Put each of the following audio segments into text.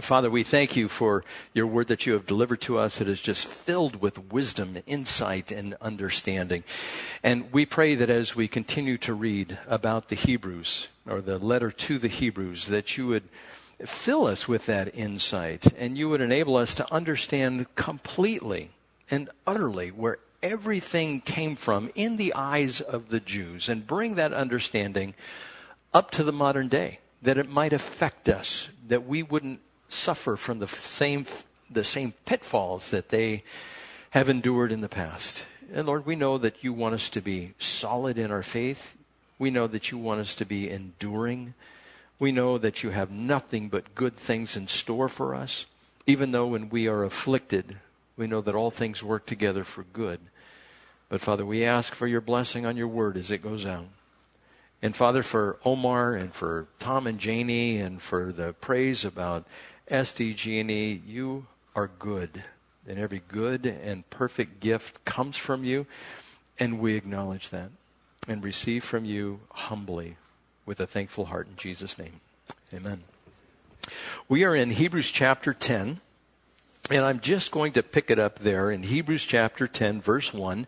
Father, we thank you for your word that you have delivered to us. It is just filled with wisdom, insight, and understanding. And we pray that as we continue to read about the Hebrews, or the letter to the Hebrews, that you would fill us with that insight and you would enable us to understand completely and utterly where everything came from in the eyes of the Jews and bring that understanding up to the modern day that it might affect us, that we wouldn't suffer from the same, the same pitfalls that they have endured in the past. And Lord, we know that you want us to be solid in our faith. We know that you want us to be enduring. We know that you have nothing but good things in store for us. Even though when we are afflicted, we know that all things work together for good. But Father, we ask for your blessing on your word as it goes out. And Father, for Omar and for Tom and Janie and for the praise about SDG&E, you are good. And every good and perfect gift comes from you. And we acknowledge that and receive from you humbly with a thankful heart in Jesus' name. Amen. We are in Hebrews chapter 10. And I'm just going to pick it up there in Hebrews chapter 10, verse 1,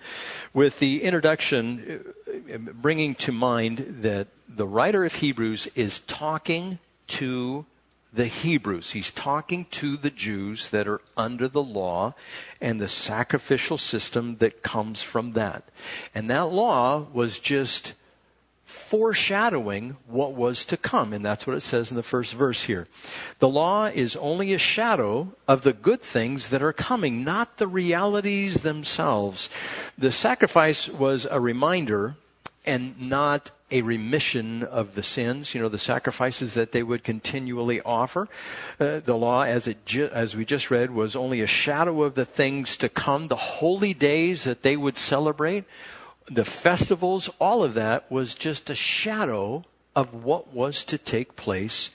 with the introduction uh, bringing to mind that the writer of Hebrews is talking to the Hebrews. He's talking to the Jews that are under the law and the sacrificial system that comes from that. And that law was just foreshadowing what was to come. And that's what it says in the first verse here. The law is only a shadow of the good things that are coming, not the realities themselves. The sacrifice was a reminder and not a remission of the sins, you know, the sacrifices that they would continually offer. Uh, the law, as it ju- as we just read, was only a shadow of the things to come, the holy days that they would celebrate the festivals, all of that was just a shadow of what was to take place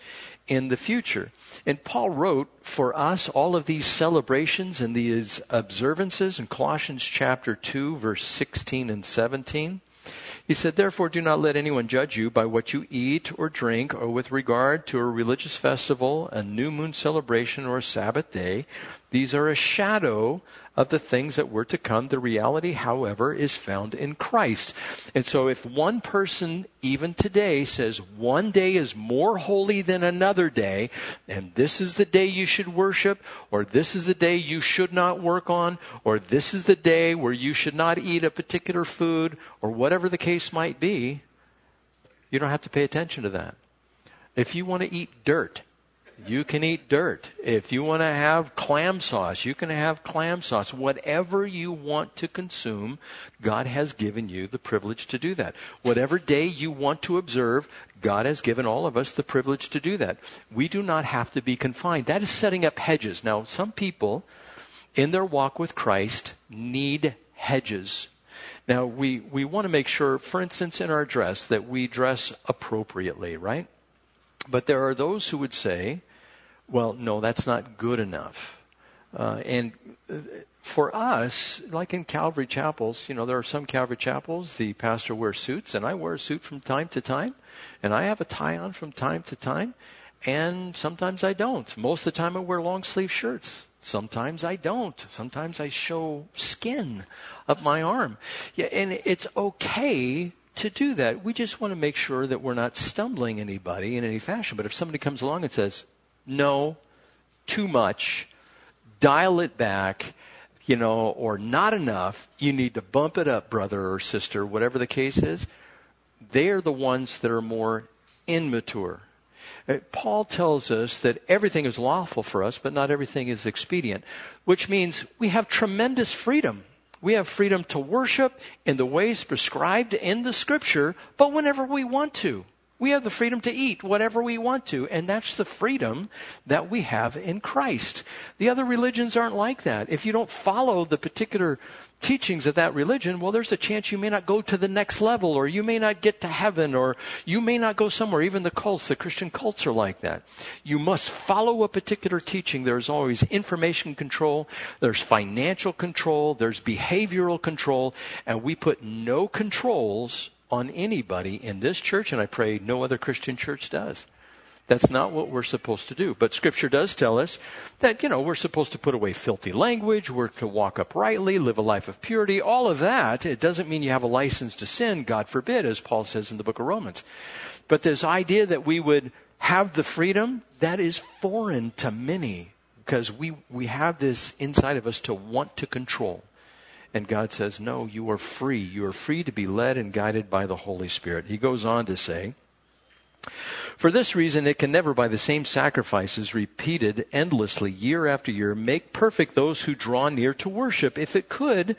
in the future. And Paul wrote for us all of these celebrations and these observances in Colossians chapter 2, verse 16 and 17. He said, Therefore, do not let anyone judge you by what you eat or drink, or with regard to a religious festival, a new moon celebration, or a Sabbath day. These are a shadow of the things that were to come. The reality, however, is found in Christ. And so if one person, even today, says one day is more holy than another day, and this is the day you should worship, or this is the day you should not work on, or this is the day where you should not eat a particular food, or whatever the case might be, you don't have to pay attention to that. If you want to eat dirt, you can eat dirt. If you want to have clam sauce, you can have clam sauce. Whatever you want to consume, God has given you the privilege to do that. Whatever day you want to observe, God has given all of us the privilege to do that. We do not have to be confined. That is setting up hedges. Now, some people in their walk with Christ need hedges. Now, we, we want to make sure, for instance, in our dress, that we dress appropriately, right? But there are those who would say, well, no, that's not good enough. Uh, and uh, for us, like in Calvary chapels, you know, there are some Calvary chapels, the pastor wears suits, and I wear a suit from time to time, and I have a tie on from time to time, and sometimes I don't. Most of the time I wear long sleeve shirts. Sometimes I don't. Sometimes I show skin of my arm. Yeah, and it's okay to do that. We just want to make sure that we're not stumbling anybody in any fashion. But if somebody comes along and says, no, too much, dial it back, you know, or not enough, you need to bump it up, brother or sister, whatever the case is, they are the ones that are more immature. Uh, Paul tells us that everything is lawful for us, but not everything is expedient, which means we have tremendous freedom we have freedom to worship in the ways prescribed in the scripture, but whenever we want to. We have the freedom to eat whatever we want to, and that's the freedom that we have in Christ. The other religions aren't like that. If you don't follow the particular teachings of that religion, well, there's a chance you may not go to the next level, or you may not get to heaven, or you may not go somewhere. Even the cults, the Christian cults are like that. You must follow a particular teaching. There's always information control, there's financial control, there's behavioral control, and we put no controls on anybody in this church, and I pray no other Christian church does. That's not what we're supposed to do. But Scripture does tell us that, you know, we're supposed to put away filthy language, we're to walk uprightly, live a life of purity, all of that. It doesn't mean you have a license to sin, God forbid, as Paul says in the book of Romans. But this idea that we would have the freedom, that is foreign to many because we, we have this inside of us to want to control. And God says, No, you are free. You are free to be led and guided by the Holy Spirit. He goes on to say, For this reason, it can never, by the same sacrifices repeated endlessly year after year, make perfect those who draw near to worship. If it could,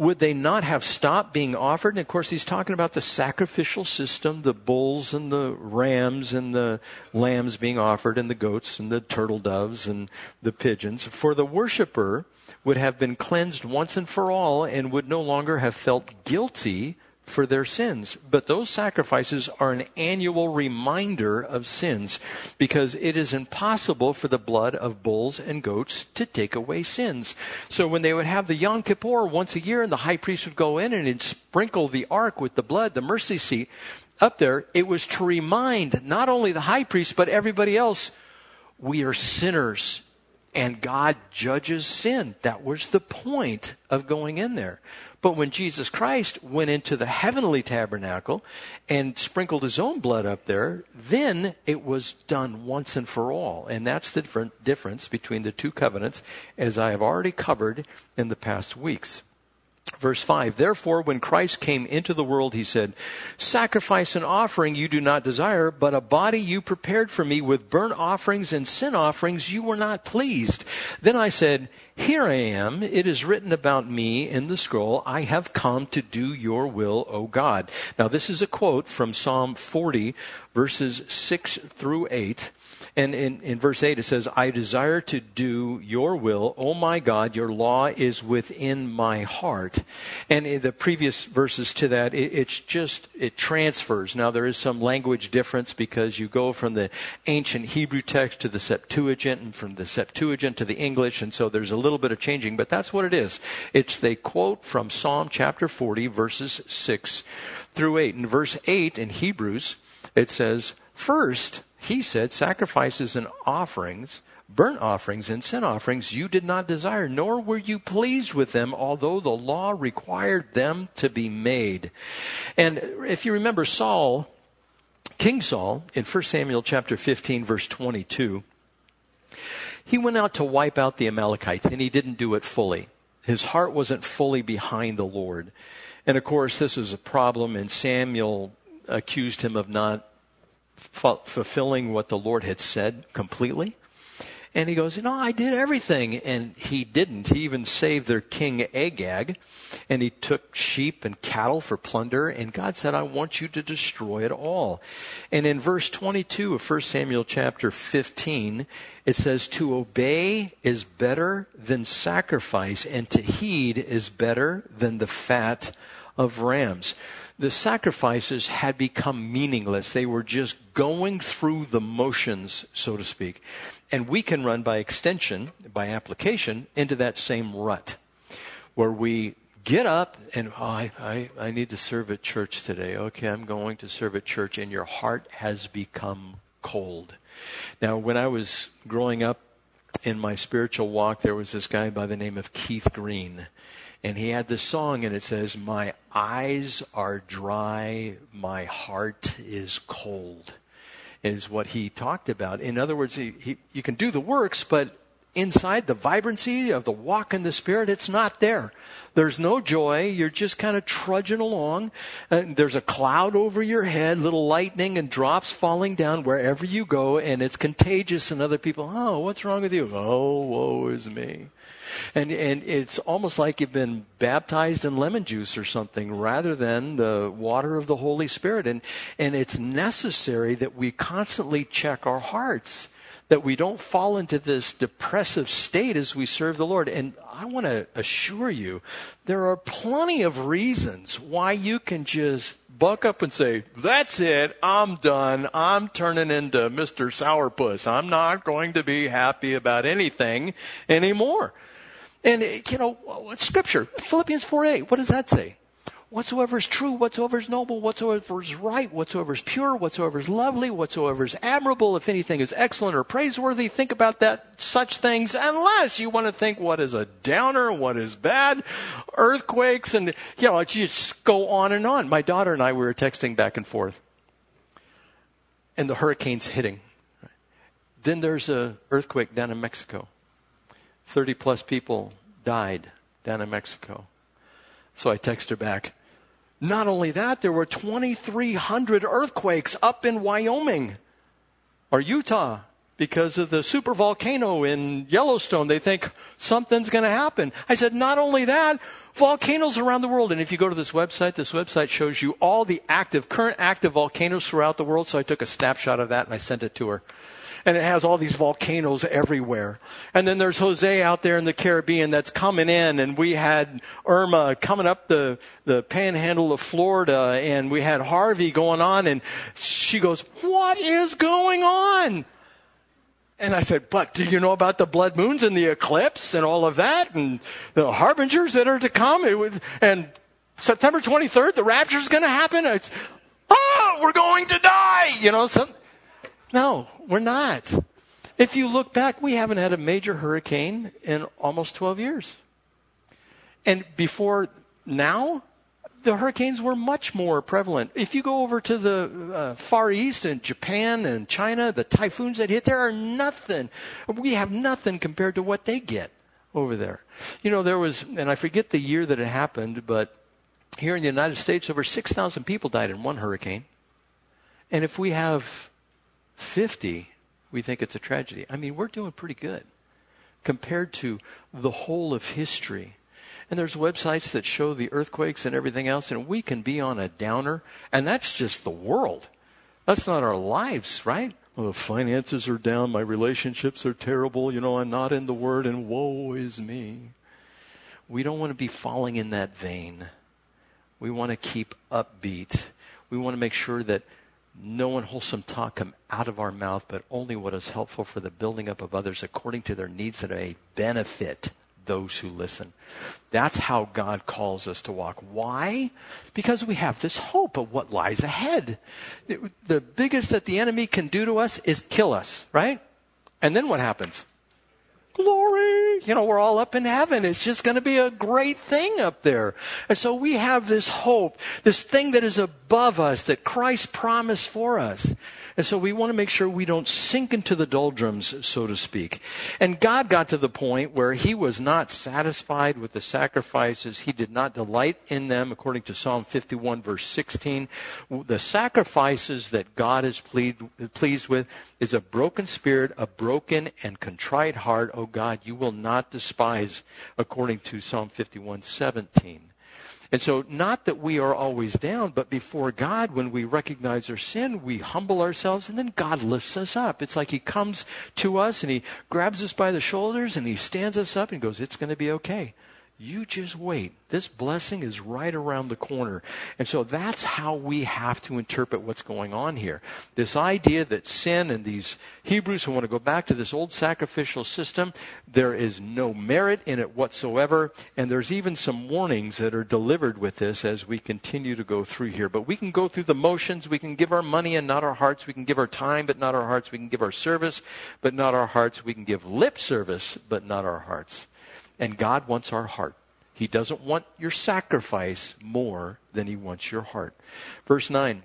would they not have stopped being offered? And of course, he's talking about the sacrificial system, the bulls and the rams and the lambs being offered, and the goats and the turtle doves and the pigeons. For the worshiper would have been cleansed once and for all and would no longer have felt guilty for their sins. But those sacrifices are an annual reminder of sins because it is impossible for the blood of bulls and goats to take away sins. So when they would have the Yom Kippur once a year and the high priest would go in and he'd sprinkle the ark with the blood, the mercy seat up there, it was to remind not only the high priest but everybody else, we are sinners and God judges sin. That was the point of going in there. But when Jesus Christ went into the heavenly tabernacle and sprinkled his own blood up there, then it was done once and for all. And that's the difference between the two covenants, as I have already covered in the past weeks. Verse 5 Therefore, when Christ came into the world, he said, Sacrifice and offering you do not desire, but a body you prepared for me with burnt offerings and sin offerings you were not pleased. Then I said, Here I am. It is written about me in the scroll. I have come to do your will, O God. Now, this is a quote from Psalm 40, verses 6 through 8. And in, in verse 8 it says, I desire to do your will. Oh my God, your law is within my heart. And in the previous verses to that, it, it's just, it transfers. Now there is some language difference because you go from the ancient Hebrew text to the Septuagint and from the Septuagint to the English. And so there's a little bit of changing, but that's what it is. It's they quote from Psalm chapter 40 verses 6 through 8. In verse 8 in Hebrews, it says, First, he said, Sacrifices and offerings, burnt offerings and sin offerings you did not desire, nor were you pleased with them, although the law required them to be made. And if you remember Saul, King Saul, in 1 Samuel chapter 15, verse 22, he went out to wipe out the Amalekites, and he didn't do it fully. His heart wasn't fully behind the Lord. And of course, this is a problem, and Samuel accused him of not fulfilling what the Lord had said completely. And he goes, you know, I did everything. And he didn't. He even saved their king Agag. And he took sheep and cattle for plunder. And God said, I want you to destroy it all. And in verse 22 of 1 Samuel chapter 15, it says, to obey is better than sacrifice and to heed is better than the fat of rams the sacrifices had become meaningless. They were just going through the motions, so to speak. And we can run by extension, by application, into that same rut where we get up and oh, I, I, I need to serve at church today. Okay, I'm going to serve at church, and your heart has become cold. Now, when I was growing up in my spiritual walk, there was this guy by the name of Keith Green and he had this song and it says my eyes are dry my heart is cold is what he talked about. In other words he, he, you can do the works but inside the vibrancy of the walk in the spirit it's not there. There's no joy. You're just kind of trudging along. And there's a cloud over your head little lightning and drops falling down wherever you go and it's contagious and other people oh what's wrong with you? Oh woe is me. And, and it's almost like you've been baptized in lemon juice or something rather than the water of the Holy Spirit. And, and it's necessary that we constantly check our hearts that we don't fall into this depressive state as we serve the Lord. And I want to assure you, there are plenty of reasons why you can just buck up and say, that's it, I'm done, I'm turning into Mr. Sourpuss. I'm not going to be happy about anything anymore. And, you know, scripture, Philippians 4 8, what does that say? Whatsoever is true, whatsoever is noble, whatsoever is right, whatsoever is pure, whatsoever is lovely, whatsoever is admirable, if anything is excellent or praiseworthy, think about that, such things, unless you want to think what is a downer, what is bad, earthquakes, and, you know, just go on and on. My daughter and I, we were texting back and forth, and the hurricane's hitting. Then there's a earthquake down in Mexico. 30 plus people died down in Mexico. So I text her back. Not only that, there were 2,300 earthquakes up in Wyoming or Utah because of the super volcano in Yellowstone. They think something's going to happen. I said, not only that, volcanoes around the world. And if you go to this website, this website shows you all the active, current active volcanoes throughout the world. So I took a snapshot of that and I sent it to her and it has all these volcanoes everywhere. And then there's Jose out there in the Caribbean that's coming in, and we had Irma coming up the, the panhandle of Florida, and we had Harvey going on, and she goes, What is going on? And I said, But do you know about the blood moons and the eclipse and all of that, and the harbingers that are to come? It was, and September 23rd, the rapture is going to happen. It's, oh, we're going to die. You know, no, we're not. If you look back, we haven't had a major hurricane in almost 12 years. And before now, the hurricanes were much more prevalent. If you go over to the uh, Far East and Japan and China, the typhoons that hit there are nothing. We have nothing compared to what they get over there. You know, there was, and I forget the year that it happened, but here in the United States, over 6,000 people died in one hurricane. And if we have 50, we think it's a tragedy. I mean, we're doing pretty good compared to the whole of history. And there's websites that show the earthquakes and everything else, and we can be on a downer, and that's just the world. That's not our lives, right? Well, the finances are down, my relationships are terrible, you know, I'm not in the Word, and woe is me. We don't want to be falling in that vein. We want to keep upbeat. We want to make sure that no unwholesome talk come out of our mouth, but only what is helpful for the building up of others according to their needs that may benefit those who listen. That's how God calls us to walk. Why? Because we have this hope of what lies ahead. The biggest that the enemy can do to us is kill us, right? And then what happens? Glory. You know, we're all up in heaven. It's just going to be a great thing up there. And so we have this hope, this thing that is above us that Christ promised for us. And so we want to make sure we don't sink into the doldrums, so to speak. And God got to the point where he was not satisfied with the sacrifices. He did not delight in them, according to Psalm 51, verse 16. The sacrifices that God is pleased with is a broken spirit, a broken and contrite heart, O God, you will not despise, according to Psalm 51, 17. And so, not that we are always down, but before God, when we recognize our sin, we humble ourselves and then God lifts us up. It's like He comes to us and He grabs us by the shoulders and He stands us up and goes, It's going to be okay. You just wait. This blessing is right around the corner. And so that's how we have to interpret what's going on here. This idea that sin and these Hebrews who want to go back to this old sacrificial system, there is no merit in it whatsoever. And there's even some warnings that are delivered with this as we continue to go through here. But we can go through the motions. We can give our money and not our hearts. We can give our time, but not our hearts. We can give our service, but not our hearts. We can give lip service, but not our hearts. And God wants our heart. He doesn't want your sacrifice more than he wants your heart. Verse 9.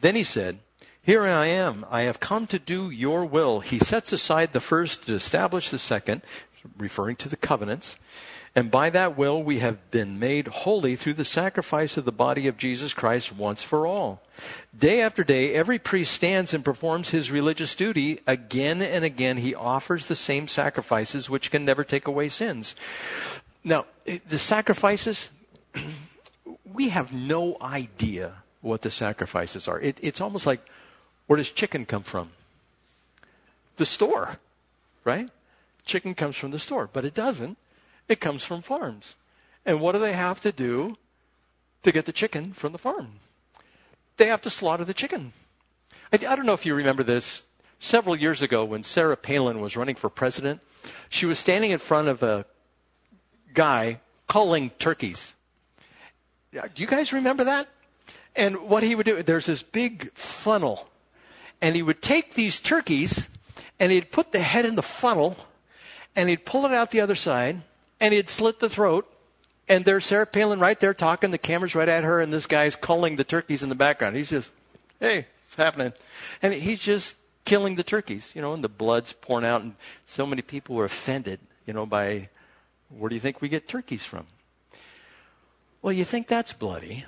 Then he said, Here I am. I have come to do your will. He sets aside the first to establish the second, referring to the covenants. And by that will we have been made holy through the sacrifice of the body of Jesus Christ once for all. Day after day, every priest stands and performs his religious duty. Again and again, he offers the same sacrifices which can never take away sins. Now, eh, the sacrifices, we have no idea what the sacrifices are. It, it's almost like where does chicken come from? The store, right? Chicken comes from the store, but it doesn't. It comes from farms. And what do they have to do to get the chicken from the farm? They have to slaughter the chicken. I, I don't know if you remember this. Several years ago, when Sarah Palin was running for president, she was standing in front of a guy culling turkeys. Do you guys remember that? And what he would do, there's this big funnel. And he would take these turkeys and he'd put the head in the funnel and he'd pull it out the other side and he'd slit the throat. And there's Sarah Palin right there talking. The camera's right at her, and this guy's culling the turkeys in the background. He's just, hey, it's happening. And he's just killing the turkeys, you know, and the blood's pouring out. And so many people were offended, you know, by where do you think we get turkeys from? Well, you think that's bloody.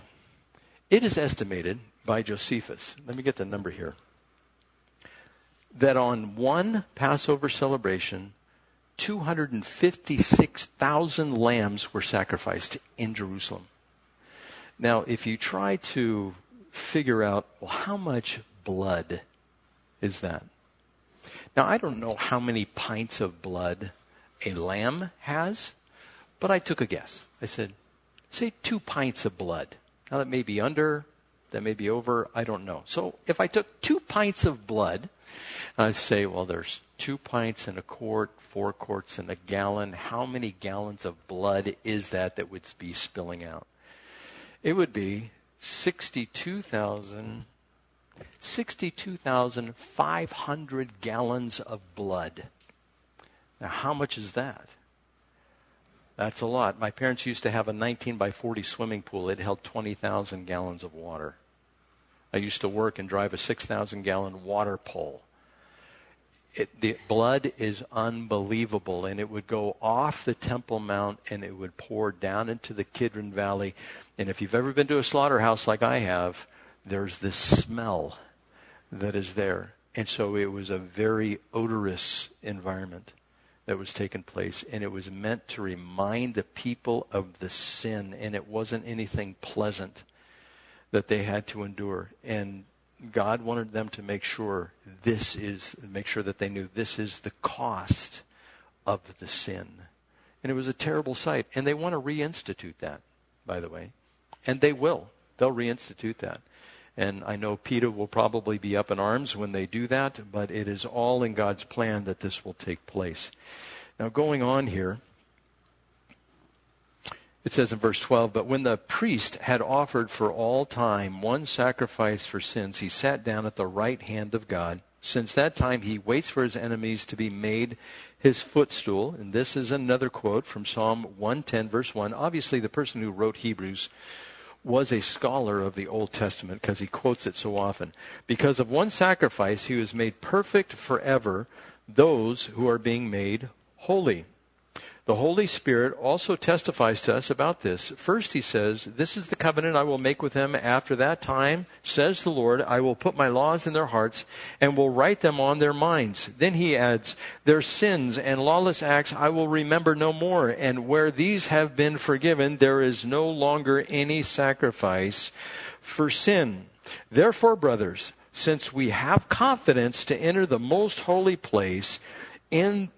It is estimated by Josephus, let me get the number here, that on one Passover celebration, 256,000 lambs were sacrificed in Jerusalem. Now, if you try to figure out, well, how much blood is that? Now, I don't know how many pints of blood a lamb has, but I took a guess. I said, say two pints of blood. Now, that may be under, that may be over, I don't know. So, if I took two pints of blood, and I say, well, there's two pints in a quart, four quarts in a gallon. How many gallons of blood is that that would be spilling out? It would be 62,000. 62,500 gallons of blood. Now, how much is that? That's a lot. My parents used to have a 19 by 40 swimming pool. It held 20,000 gallons of water. I used to work and drive a 6,000 gallon water pole it, the blood is unbelievable, and it would go off the Temple Mount and it would pour down into the Kidron Valley. And if you've ever been to a slaughterhouse like I have, there's this smell that is there. And so it was a very odorous environment that was taking place, and it was meant to remind the people of the sin, and it wasn't anything pleasant that they had to endure. And God wanted them to make sure this is, make sure that they knew this is the cost of the sin. And it was a terrible sight. And they want to reinstitute that, by the way. And they will. They'll reinstitute that. And I know PETA will probably be up in arms when they do that, but it is all in God's plan that this will take place. Now, going on here, it says in verse 12, But when the priest had offered for all time one sacrifice for sins, he sat down at the right hand of God. Since that time, he waits for his enemies to be made his footstool. And this is another quote from Psalm 110, verse 1. Obviously, the person who wrote Hebrews was a scholar of the Old Testament because he quotes it so often. Because of one sacrifice, he was made perfect forever those who are being made holy. The Holy Spirit also testifies to us about this. First, he says, This is the covenant I will make with them after that time, says the Lord. I will put my laws in their hearts and will write them on their minds. Then he adds, Their sins and lawless acts I will remember no more. And where these have been forgiven, there is no longer any sacrifice for sin. Therefore, brothers, since we have confidence to enter the most holy place in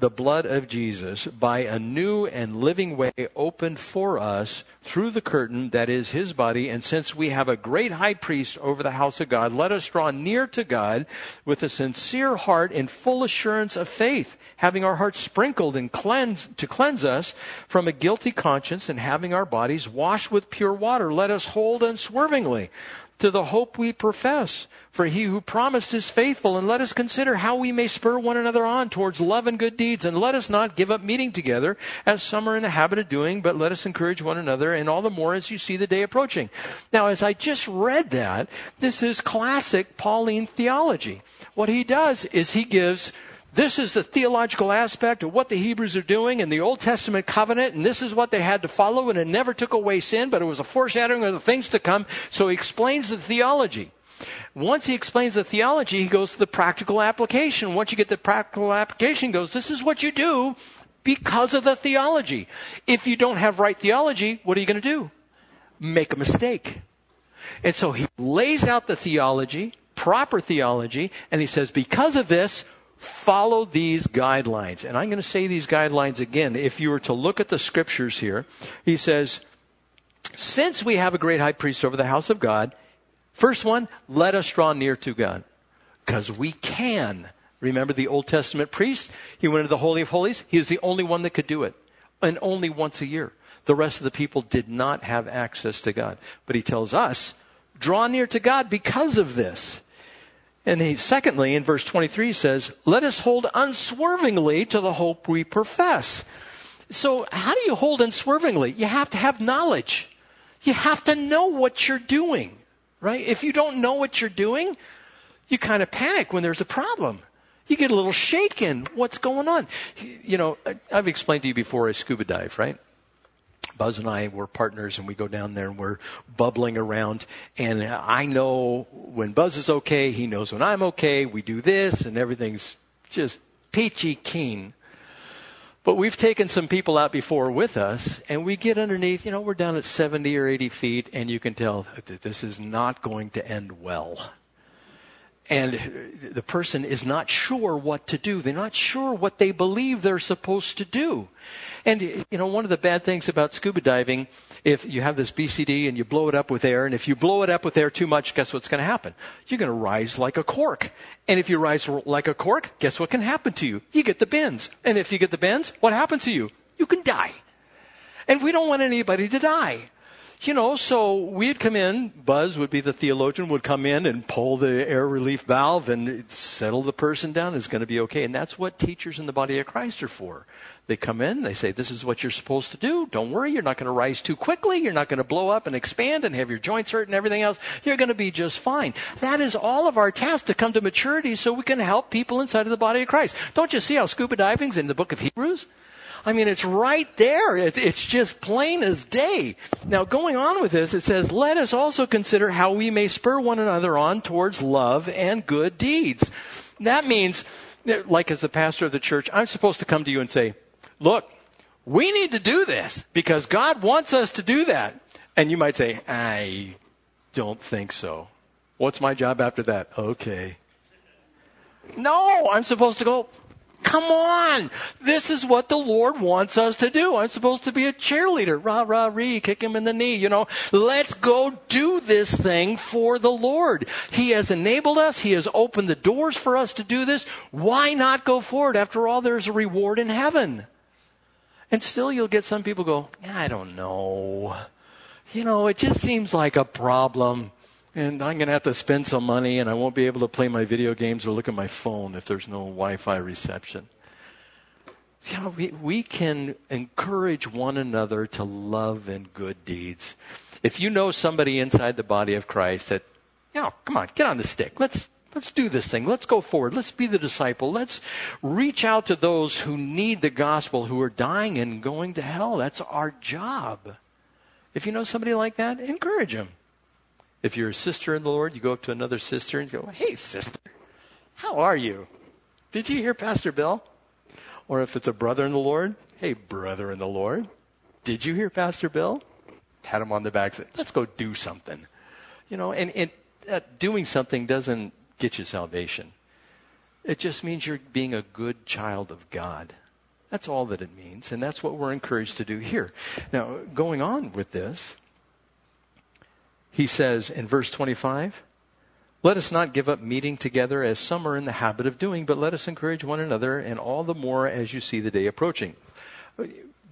the blood of Jesus by a new and living way opened for us through the curtain that is his body. And since we have a great high priest over the house of God, let us draw near to God with a sincere heart and full assurance of faith, having our hearts sprinkled and cleansed to cleanse us from a guilty conscience and having our bodies washed with pure water. Let us hold unswervingly to the hope we profess. For he who promised is faithful, and let us consider how we may spur one another on towards love and good deeds, and let us not give up meeting together, as some are in the habit of doing, but let us encourage one another, and all the more as you see the day approaching. Now, as I just read that, this is classic Pauline theology. What he does is he gives this is the theological aspect of what the Hebrews are doing in the Old Testament covenant, and this is what they had to follow, and it never took away sin, but it was a foreshadowing of the things to come. So he explains the theology. Once he explains the theology, he goes to the practical application. Once you get the practical application, goes, this is what you do because of the theology. If you don't have right theology, what are you going to do? Make a mistake. And so he lays out the theology, proper theology, and he says, because of this, follow these guidelines. And I'm going to say these guidelines again. If you were to look at the scriptures here, he says, since we have a great high priest over the house of God, first one, let us draw near to God. Because we can. Remember the Old Testament priest? He went into the Holy of Holies. He was the only one that could do it. and only once a year. The rest of the people did not have access to God. But he tells us, draw near to God because of this. And he, secondly, in verse 23 he says, let us hold unswervingly to the hope we profess. So how do you hold unswervingly? You have to have knowledge. You have to know what you're doing, right? If you don't know what you're doing, you kind of panic when there's a problem. You get a little shaken. What's going on? You know, I've explained to you before I scuba dive, right? Buzz and I were partners and we go down there and we're bubbling around. And I know when Buzz is okay, he knows when I'm okay. We do this and everything's just peachy keen. But we've taken some people out before with us, and we get underneath, you know, we're down at 70 or 80 feet, and you can tell that this is not going to end well and the person is not sure what to do. They're not sure what they believe they're supposed to do. And, you know, one of the bad things about scuba diving, if you have this BCD and you blow it up with air, and if you blow it up with air too much, guess what's going to happen? You're going to rise like a cork. And if you rise like a cork, guess what can happen to you? You get the bends. And if you get the bends, what happens to you? You can die. And we don't want anybody to die you know, so we'd come in, Buzz would be the theologian, would come in and pull the air relief valve and settle the person down. It's going to be okay. And that's what teachers in the body of Christ are for. They come in, they say, this is what you're supposed to do. Don't worry, you're not going to rise too quickly. You're not going to blow up and expand and have your joints hurt and everything else. You're going to be just fine. That is all of our task to come to maturity so we can help people inside of the body of Christ. Don't you see how scuba diving's in the book of Hebrews? I mean, it's right there. It's, it's just plain as day. Now, going on with this, it says, let us also consider how we may spur one another on towards love and good deeds. That means, like as the pastor of the church, I'm supposed to come to you and say, look, we need to do this because God wants us to do that. And you might say, I don't think so. What's my job after that? Okay. No, I'm supposed to go, Come on. This is what the Lord wants us to do. I'm supposed to be a cheerleader. Rah, rah, ree, kick him in the knee. You know, let's go do this thing for the Lord. He has enabled us. He has opened the doors for us to do this. Why not go forward? After all, there's a reward in heaven. And still you'll get some people go, I don't know. You know, it just seems like a problem and I'm going to have to spend some money and I won't be able to play my video games or look at my phone if there's no Wi Fi reception. You know, we, we can encourage one another to love and good deeds. If you know somebody inside the body of Christ that, you know, come on, get on the stick. Let's, let's do this thing. Let's go forward. Let's be the disciple. Let's reach out to those who need the gospel, who are dying and going to hell. That's our job. If you know somebody like that, encourage them. If you're a sister in the Lord, you go up to another sister and you go, Hey, sister, how are you? Did you hear Pastor Bill? Or if it's a brother in the Lord, Hey, brother in the Lord, did you hear Pastor Bill? Pat him on the back, say, Let's go do something. You know, and, and uh, doing something doesn't get you salvation. It just means you're being a good child of God. That's all that it means. And that's what we're encouraged to do here. Now, going on with this, he says in verse 25, let us not give up meeting together as some are in the habit of doing, but let us encourage one another, and all the more as you see the day approaching.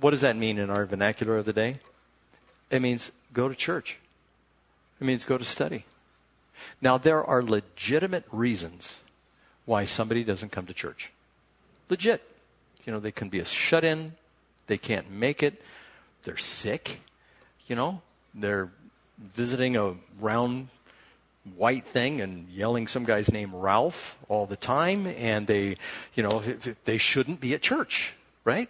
What does that mean in our vernacular of the day? It means go to church. It means go to study. Now, there are legitimate reasons why somebody doesn't come to church. Legit. You know, they can be a shut in, they can't make it, they're sick, you know, they're visiting a round white thing and yelling some guy's name Ralph all the time, and they, you know, they shouldn't be at church, right?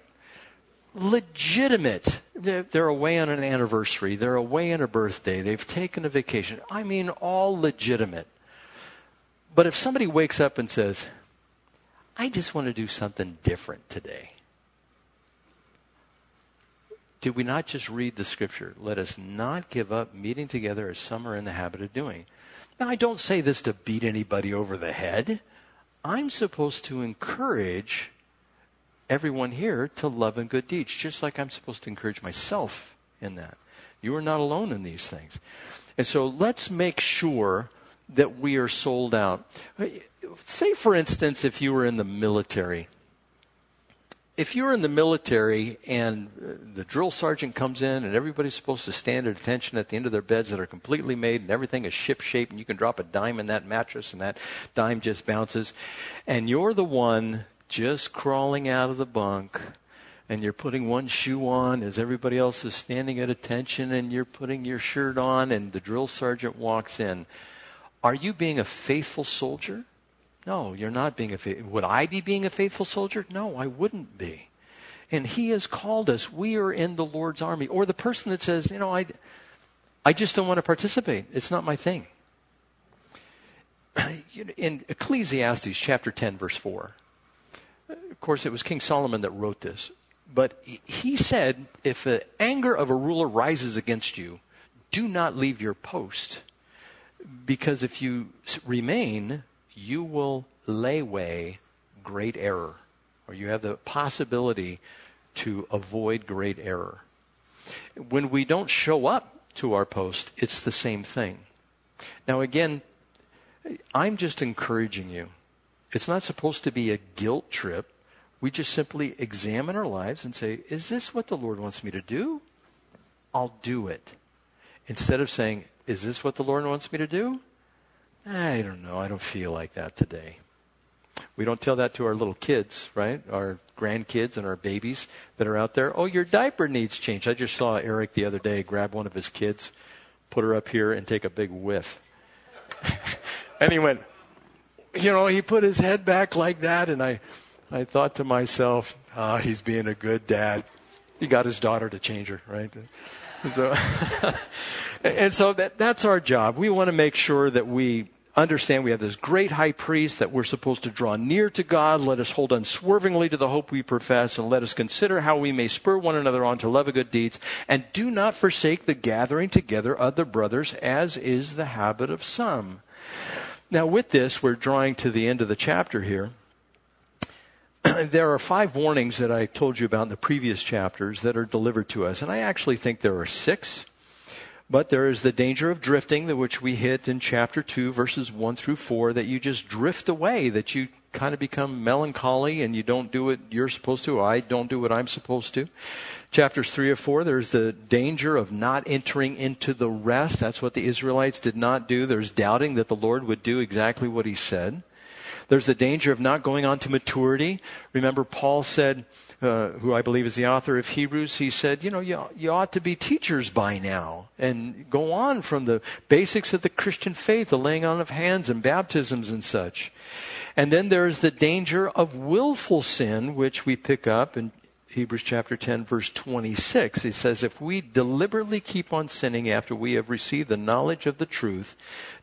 Legitimate. They're, they're away on an anniversary. They're away on a birthday. They've taken a vacation. I mean, all legitimate. But if somebody wakes up and says, I just want to do something different today. Did we not just read the scripture? Let us not give up meeting together as some are in the habit of doing. Now, I don't say this to beat anybody over the head. I'm supposed to encourage everyone here to love and good deeds, just like I'm supposed to encourage myself in that. You are not alone in these things. And so let's make sure that we are sold out. Say, for instance, if you were in the military if you're in the military and uh, the drill sergeant comes in and everybody's supposed to stand at attention at the end of their beds that are completely made and everything is ship shape and you can drop a dime in that mattress and that dime just bounces, and you're the one just crawling out of the bunk and you're putting one shoe on as everybody else is standing at attention and you're putting your shirt on and the drill sergeant walks in. Are you being a faithful soldier? No, you're not being a faithful. Would I be being a faithful soldier? No, I wouldn't be. And He has called us. We are in the Lord's army. Or the person that says, you know, I, I just don't want to participate. It's not my thing. In Ecclesiastes chapter 10, verse 4, of course, it was King Solomon that wrote this. But he said, if the anger of a ruler rises against you, do not leave your post. Because if you remain, you will lay way great error, or you have the possibility to avoid great error. When we don't show up to our post, it's the same thing. Now, again, I'm just encouraging you. It's not supposed to be a guilt trip. We just simply examine our lives and say, Is this what the Lord wants me to do? I'll do it. Instead of saying, Is this what the Lord wants me to do? I don't know. I don't feel like that today. We don't tell that to our little kids, right? Our grandkids and our babies that are out there. Oh, your diaper needs change. I just saw Eric the other day grab one of his kids, put her up here, and take a big whiff. and he went, you know, he put his head back like that, and I, I thought to myself, ah, oh, he's being a good dad. He got his daughter to change her, right? So, and so that, that's our job. We want to make sure that we understand we have this great high priest that we're supposed to draw near to God. Let us hold unswervingly to the hope we profess, and let us consider how we may spur one another on to love and good deeds. And do not forsake the gathering together of the brothers, as is the habit of some. Now, with this, we're drawing to the end of the chapter here. there are five warnings that I told you about in the previous chapters that are delivered to us, and I actually think there are six. But there is the danger of drifting, which we hit in chapter 2, verses 1 through 4, that you just drift away, that you kind of become melancholy and you don't do what you're supposed to. I don't do what I'm supposed to. Chapters 3 or 4, there's the danger of not entering into the rest. That's what the Israelites did not do. There's doubting that the Lord would do exactly what he said. There's the danger of not going on to maturity. Remember, Paul said, uh, who I believe is the author of Hebrews, he said, you know, you, you ought to be teachers by now and go on from the basics of the Christian faith, the laying on of hands and baptisms and such. And then there is the danger of willful sin, which we pick up in Hebrews chapter 10, verse 26. He says, If we deliberately keep on sinning after we have received the knowledge of the truth,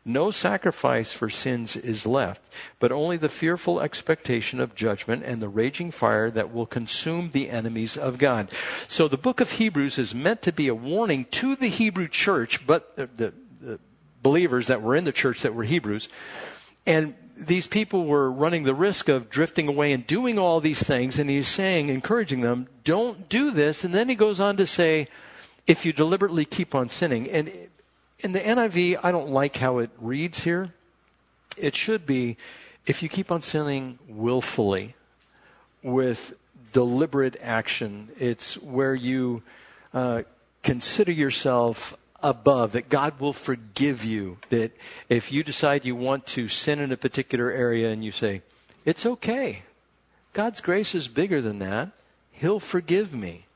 no sacrifice for sins is left, but only the fearful expectation of judgment and the raging fire that will consume the enemies of God. So the book of Hebrews is meant to be a warning to the Hebrew church, but the, the, the believers that were in the church that were Hebrews. And these people were running the risk of drifting away and doing all these things. And he's saying, encouraging them, don't do this. And then he goes on to say, if you deliberately keep on sinning. And in the NIV, I don't like how it reads here. It should be, if you keep on sinning willfully with deliberate action, it's where you uh, consider yourself above, that God will forgive you. That if you decide you want to sin in a particular area and you say, it's okay. God's grace is bigger than that. He'll forgive me.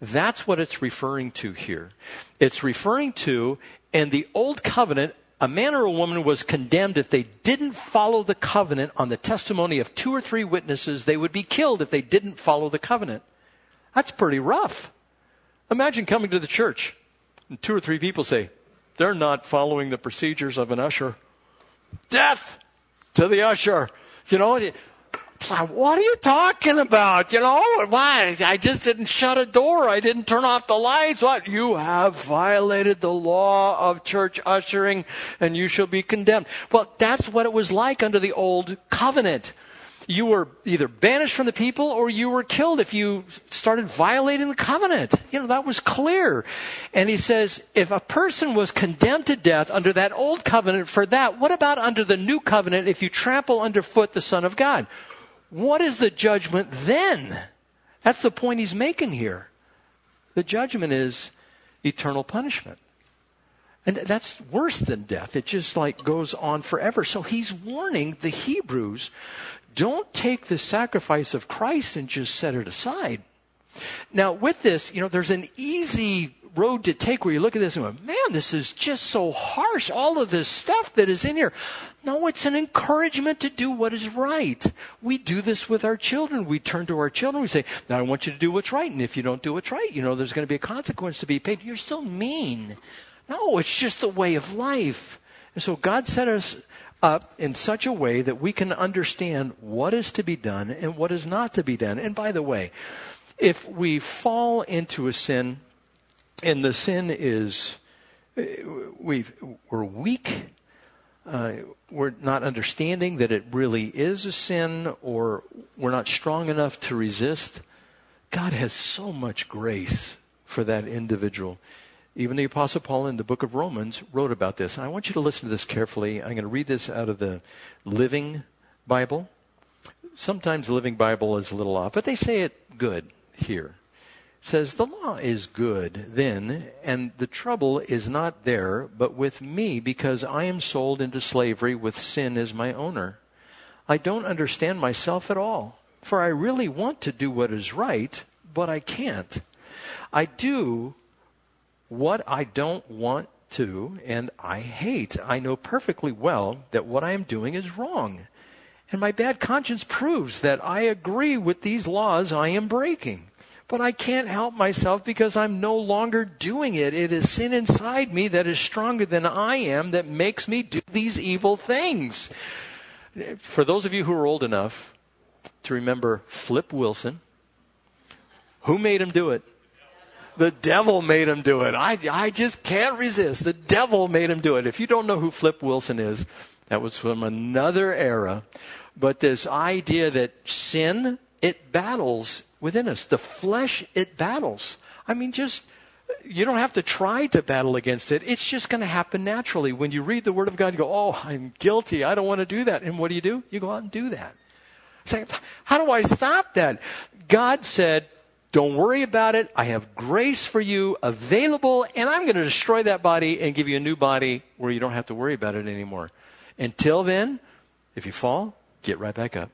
That's what it's referring to here. It's referring to, in the old covenant, a man or a woman was condemned if they didn't follow the covenant on the testimony of two or three witnesses. They would be killed if they didn't follow the covenant. That's pretty rough. Imagine coming to the church and two or three people say, they're not following the procedures of an usher. Death to the usher. You know, what are you talking about? You know, why? I just didn't shut a door. I didn't turn off the lights. What? You have violated the law of church ushering and you shall be condemned. Well, that's what it was like under the old covenant you were either banished from the people or you were killed if you started violating the covenant. You know, that was clear. And he says, if a person was condemned to death under that old covenant for that, what about under the new covenant if you trample underfoot the Son of God? What is the judgment then? That's the point he's making here. The judgment is eternal punishment. And that's worse than death. It just like goes on forever. So he's warning the Hebrews don't take the sacrifice of Christ and just set it aside. Now, with this, you know, there's an easy road to take where you look at this and go, man, this is just so harsh. All of this stuff that is in here. No, it's an encouragement to do what is right. We do this with our children. We turn to our children. We say, now I want you to do what's right. And if you don't do what's right, you know, there's going to be a consequence to be paid. You're so mean. No, it's just the way of life. And so God set us up in such a way that we can understand what is to be done and what is not to be done. And by the way, if we fall into a sin and the sin is we we're weak uh, we're not understanding that it really is a sin or we're not strong enough to resist god has so much grace for that individual even the apostle paul in the book of romans wrote about this and i want you to listen to this carefully i'm going to read this out of the living bible sometimes the living bible is a little off but they say it good here It says the law is good then, and the trouble is not there, but with me, because I am sold into slavery with sin as my owner. I don't understand myself at all, for I really want to do what is right, but I can't. I do what I don't want to, and I hate. I know perfectly well that what I am doing is wrong. And my bad conscience proves that I agree with these laws I am breaking but I can't help myself because I'm no longer doing it. It is sin inside me that is stronger than I am that makes me do these evil things. For those of you who are old enough to remember Flip Wilson, who made him do it? The devil made him do it. I, I just can't resist. The devil made him do it. If you don't know who Flip Wilson is, that was from another era. But this idea that sin, it battles within us. The flesh, it battles. I mean, just, you don't have to try to battle against it. It's just going to happen naturally. When you read the Word of God, you go, oh, I'm guilty. I don't want to do that. And what do you do? You go out and do that. Say, how do I stop that? God said, don't worry about it. I have grace for you available, and I'm going to destroy that body and give you a new body where you don't have to worry about it anymore. Until then, if you fall, get right back up.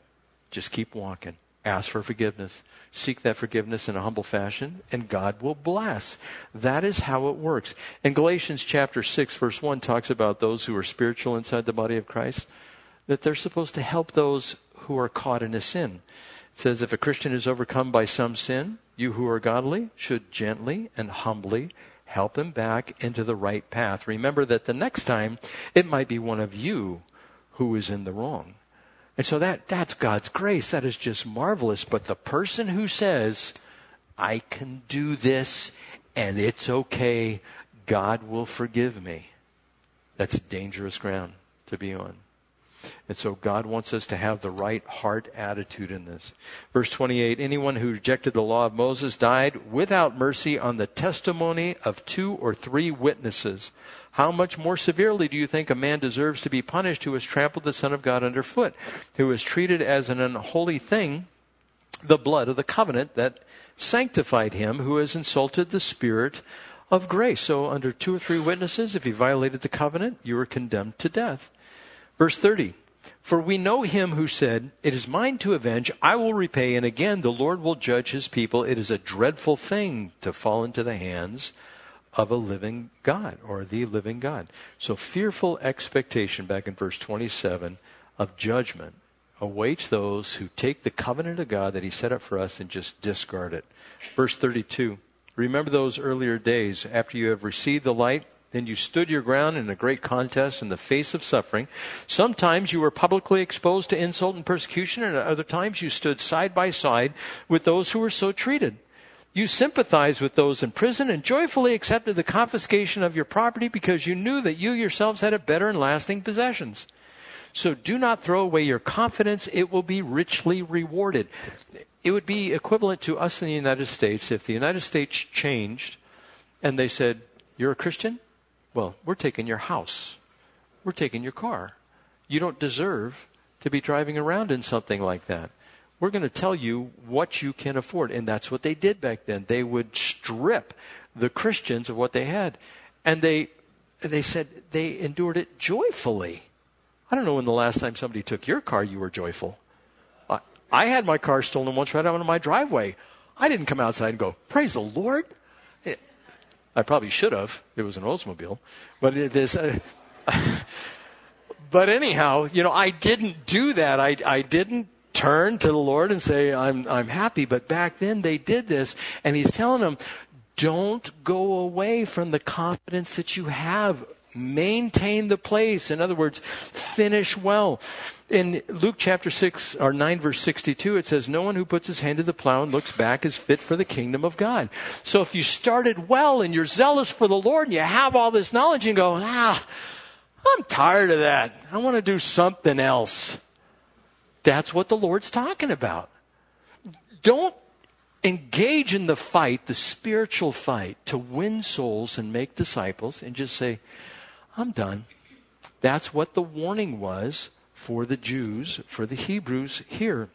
Just keep walking. Ask for forgiveness. Seek that forgiveness in a humble fashion, and God will bless. That is how it works. And Galatians chapter 6, verse 1 talks about those who are spiritual inside the body of Christ, that they're supposed to help those who are caught in a sin. It says, if a Christian is overcome by some sin, you who are godly should gently and humbly help him back into the right path. Remember that the next time it might be one of you who is in the wrong. And so that, that's God's grace. That is just marvelous. But the person who says, I can do this and it's okay, God will forgive me, that's dangerous ground to be on. And so God wants us to have the right heart attitude in this. Verse 28 Anyone who rejected the law of Moses died without mercy on the testimony of two or three witnesses. How much more severely do you think a man deserves to be punished who has trampled the Son of God underfoot, who has treated as an unholy thing the blood of the covenant that sanctified him, who has insulted the Spirit of grace? So, under two or three witnesses, if he violated the covenant, you were condemned to death. Verse 30. For we know him who said, It is mine to avenge, I will repay, and again the Lord will judge his people. It is a dreadful thing to fall into the hands of a living God or the living God. So fearful expectation back in verse 27 of judgment awaits those who take the covenant of God that he set up for us and just discard it. Verse 32. Remember those earlier days after you have received the light then you stood your ground in a great contest in the face of suffering. Sometimes you were publicly exposed to insult and persecution, and at other times you stood side by side with those who were so treated. You sympathized with those in prison and joyfully accepted the confiscation of your property because you knew that you yourselves had a better and lasting possessions. So do not throw away your confidence. It will be richly rewarded. It would be equivalent to us in the United States if the United States changed and they said, You're a Christian? Well, we're taking your house. We're taking your car. You don't deserve to be driving around in something like that. we're going to tell you what you can afford. And that's what they did back then. They would strip the Christians of what they had. And they, they said they endured it joyfully. I don't know when the last time somebody took your car, you were joyful. I, I had my car stolen once right out of my driveway. I didn't come outside and go, praise the Lord. I probably should have. It was an Oldsmobile. But it is, uh, but anyhow, you know, I didn't do that. I, I didn't turn to the Lord and say, I'm, I'm happy. But back then they did this. And he's telling them, don't go away from the confidence that you have. Maintain the place. In other words, finish well. In Luke chapter 6 or 9 verse 62, it says, No one who puts his hand to the plow and looks back is fit for the kingdom of God. So if you started well and you're zealous for the Lord and you have all this knowledge and go, ah, I'm tired of that. I want to do something else. That's what the Lord's talking about. Don't engage in the fight, the spiritual fight, to win souls and make disciples, and just say, I'm done. That's what the warning was for the Jews, for the Hebrews here.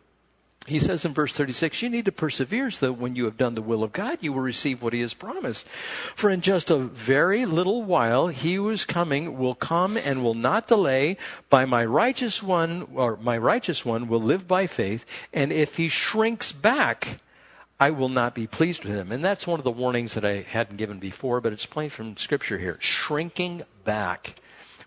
He says in verse 36, you need to persevere so that when you have done the will of God, you will receive what he has promised. For in just a very little while, he who is coming will come and will not delay. By my righteous one, or my righteous one will live by faith. And if he shrinks back, I will not be pleased with him. And that's one of the warnings that I hadn't given before, but it's plain from scripture here. Shrinking back.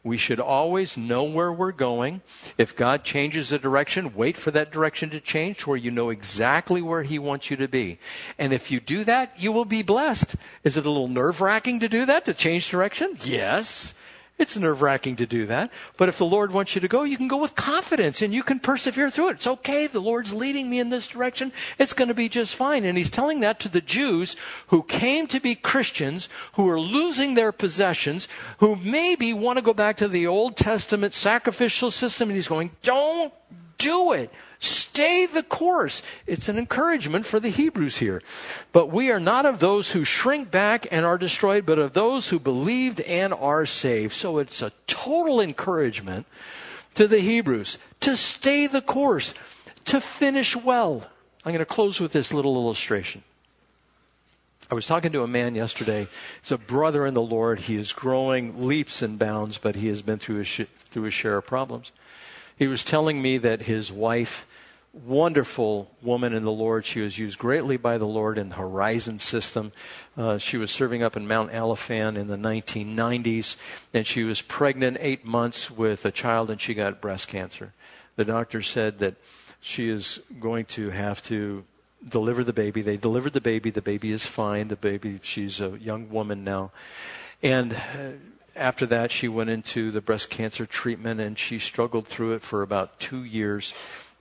We should always know where we're going. If God changes the direction, wait for that direction to change to where you know exactly where He wants you to be. And if you do that, you will be blessed. Is it a little nerve wracking to do that, to change direction? Yes. It's nerve wracking to do that. But if the Lord wants you to go, you can go with confidence and you can persevere through it. It's okay. The Lord's leading me in this direction. It's going to be just fine. And he's telling that to the Jews who came to be Christians, who are losing their possessions, who maybe want to go back to the Old Testament sacrificial system. And he's going, don't do it. Stay the course. It's an encouragement for the Hebrews here. But we are not of those who shrink back and are destroyed, but of those who believed and are saved. So it's a total encouragement to the Hebrews to stay the course, to finish well. I'm going to close with this little illustration. I was talking to a man yesterday. He's a brother in the Lord. He is growing leaps and bounds, but he has been through a, through a share of problems. He was telling me that his wife wonderful woman in the Lord. She was used greatly by the Lord in the Horizon system. Uh, she was serving up in Mount Alaphan in the 1990s, and she was pregnant eight months with a child, and she got breast cancer. The doctor said that she is going to have to deliver the baby. They delivered the baby. The baby is fine. The baby, she's a young woman now. And uh, after that, she went into the breast cancer treatment and she struggled through it for about two years.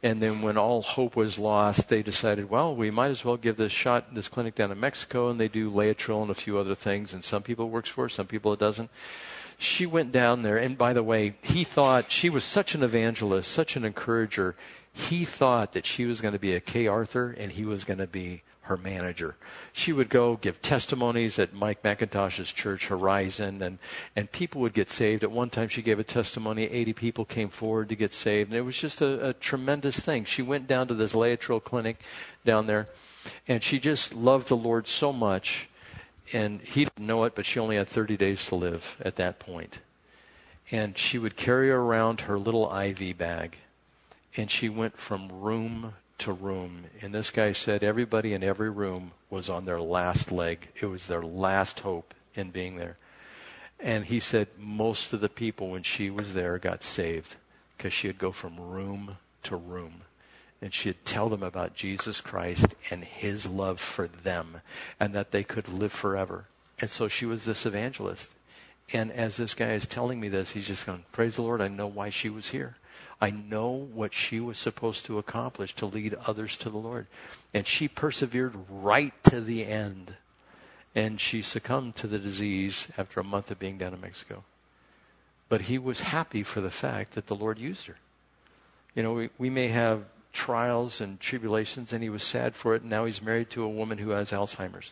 And then when all hope was lost, they decided, well, we might as well give this shot, this clinic down in Mexico, and they do Laetrile and a few other things. And some people it works for, some people it doesn't. She went down there, and by the way, he thought she was such an evangelist, such an encourager. He thought that she was going to be a Kay Arthur, and he was going to be her manager. She would go give testimonies at Mike MacIntosh's church, Horizon, and, and people would get saved. At one time, she gave a testimony, 80 people came forward to get saved, and it was just a, a tremendous thing. She went down to this Laetrile clinic down there, and she just loved the Lord so much, and he didn't know it, but she only had 30 days to live at that point. And she would carry around her little IV bag, and she went from room to room. And this guy said everybody in every room was on their last leg. It was their last hope in being there. And he said most of the people, when she was there, got saved because she'd go from room to room. And she'd tell them about Jesus Christ and his love for them and that they could live forever. And so she was this evangelist. And as this guy is telling me this, he's just going, Praise the Lord, I know why she was here. I know what she was supposed to accomplish to lead others to the Lord. And she persevered right to the end. And she succumbed to the disease after a month of being down in Mexico. But he was happy for the fact that the Lord used her. You know, we, we may have trials and tribulations, and he was sad for it. And now he's married to a woman who has Alzheimer's.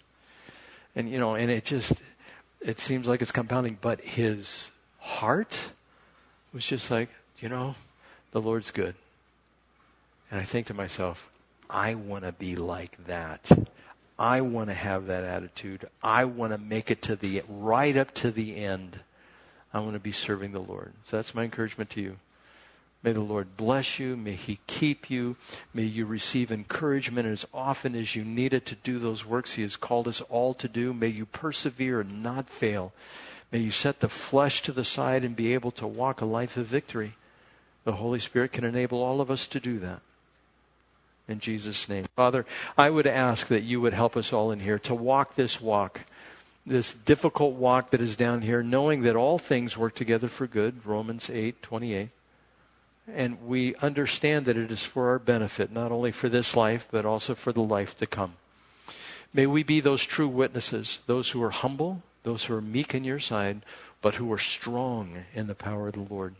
And, you know, and it just, it seems like it's compounding. But his heart was just like, you know, the Lord's good. And I think to myself, I want to be like that. I want to have that attitude. I want to make it to the right up to the end. I want to be serving the Lord. So that's my encouragement to you. May the Lord bless you. May He keep you. May you receive encouragement as often as you need it to do those works He has called us all to do. May you persevere and not fail. May you set the flesh to the side and be able to walk a life of victory. The Holy Spirit can enable all of us to do that. In Jesus' name. Father, I would ask that you would help us all in here to walk this walk, this difficult walk that is down here, knowing that all things work together for good. Romans 8 28 and we understand that it is for our benefit, not only for this life, but also for the life to come. May we be those true witnesses, those who are humble, those who are meek in your side, but who are strong in the power of the Lord,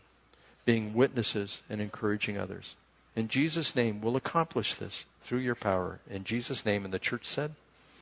being witnesses and encouraging others. In Jesus' name, we'll accomplish this through your power. In Jesus' name, and the church said,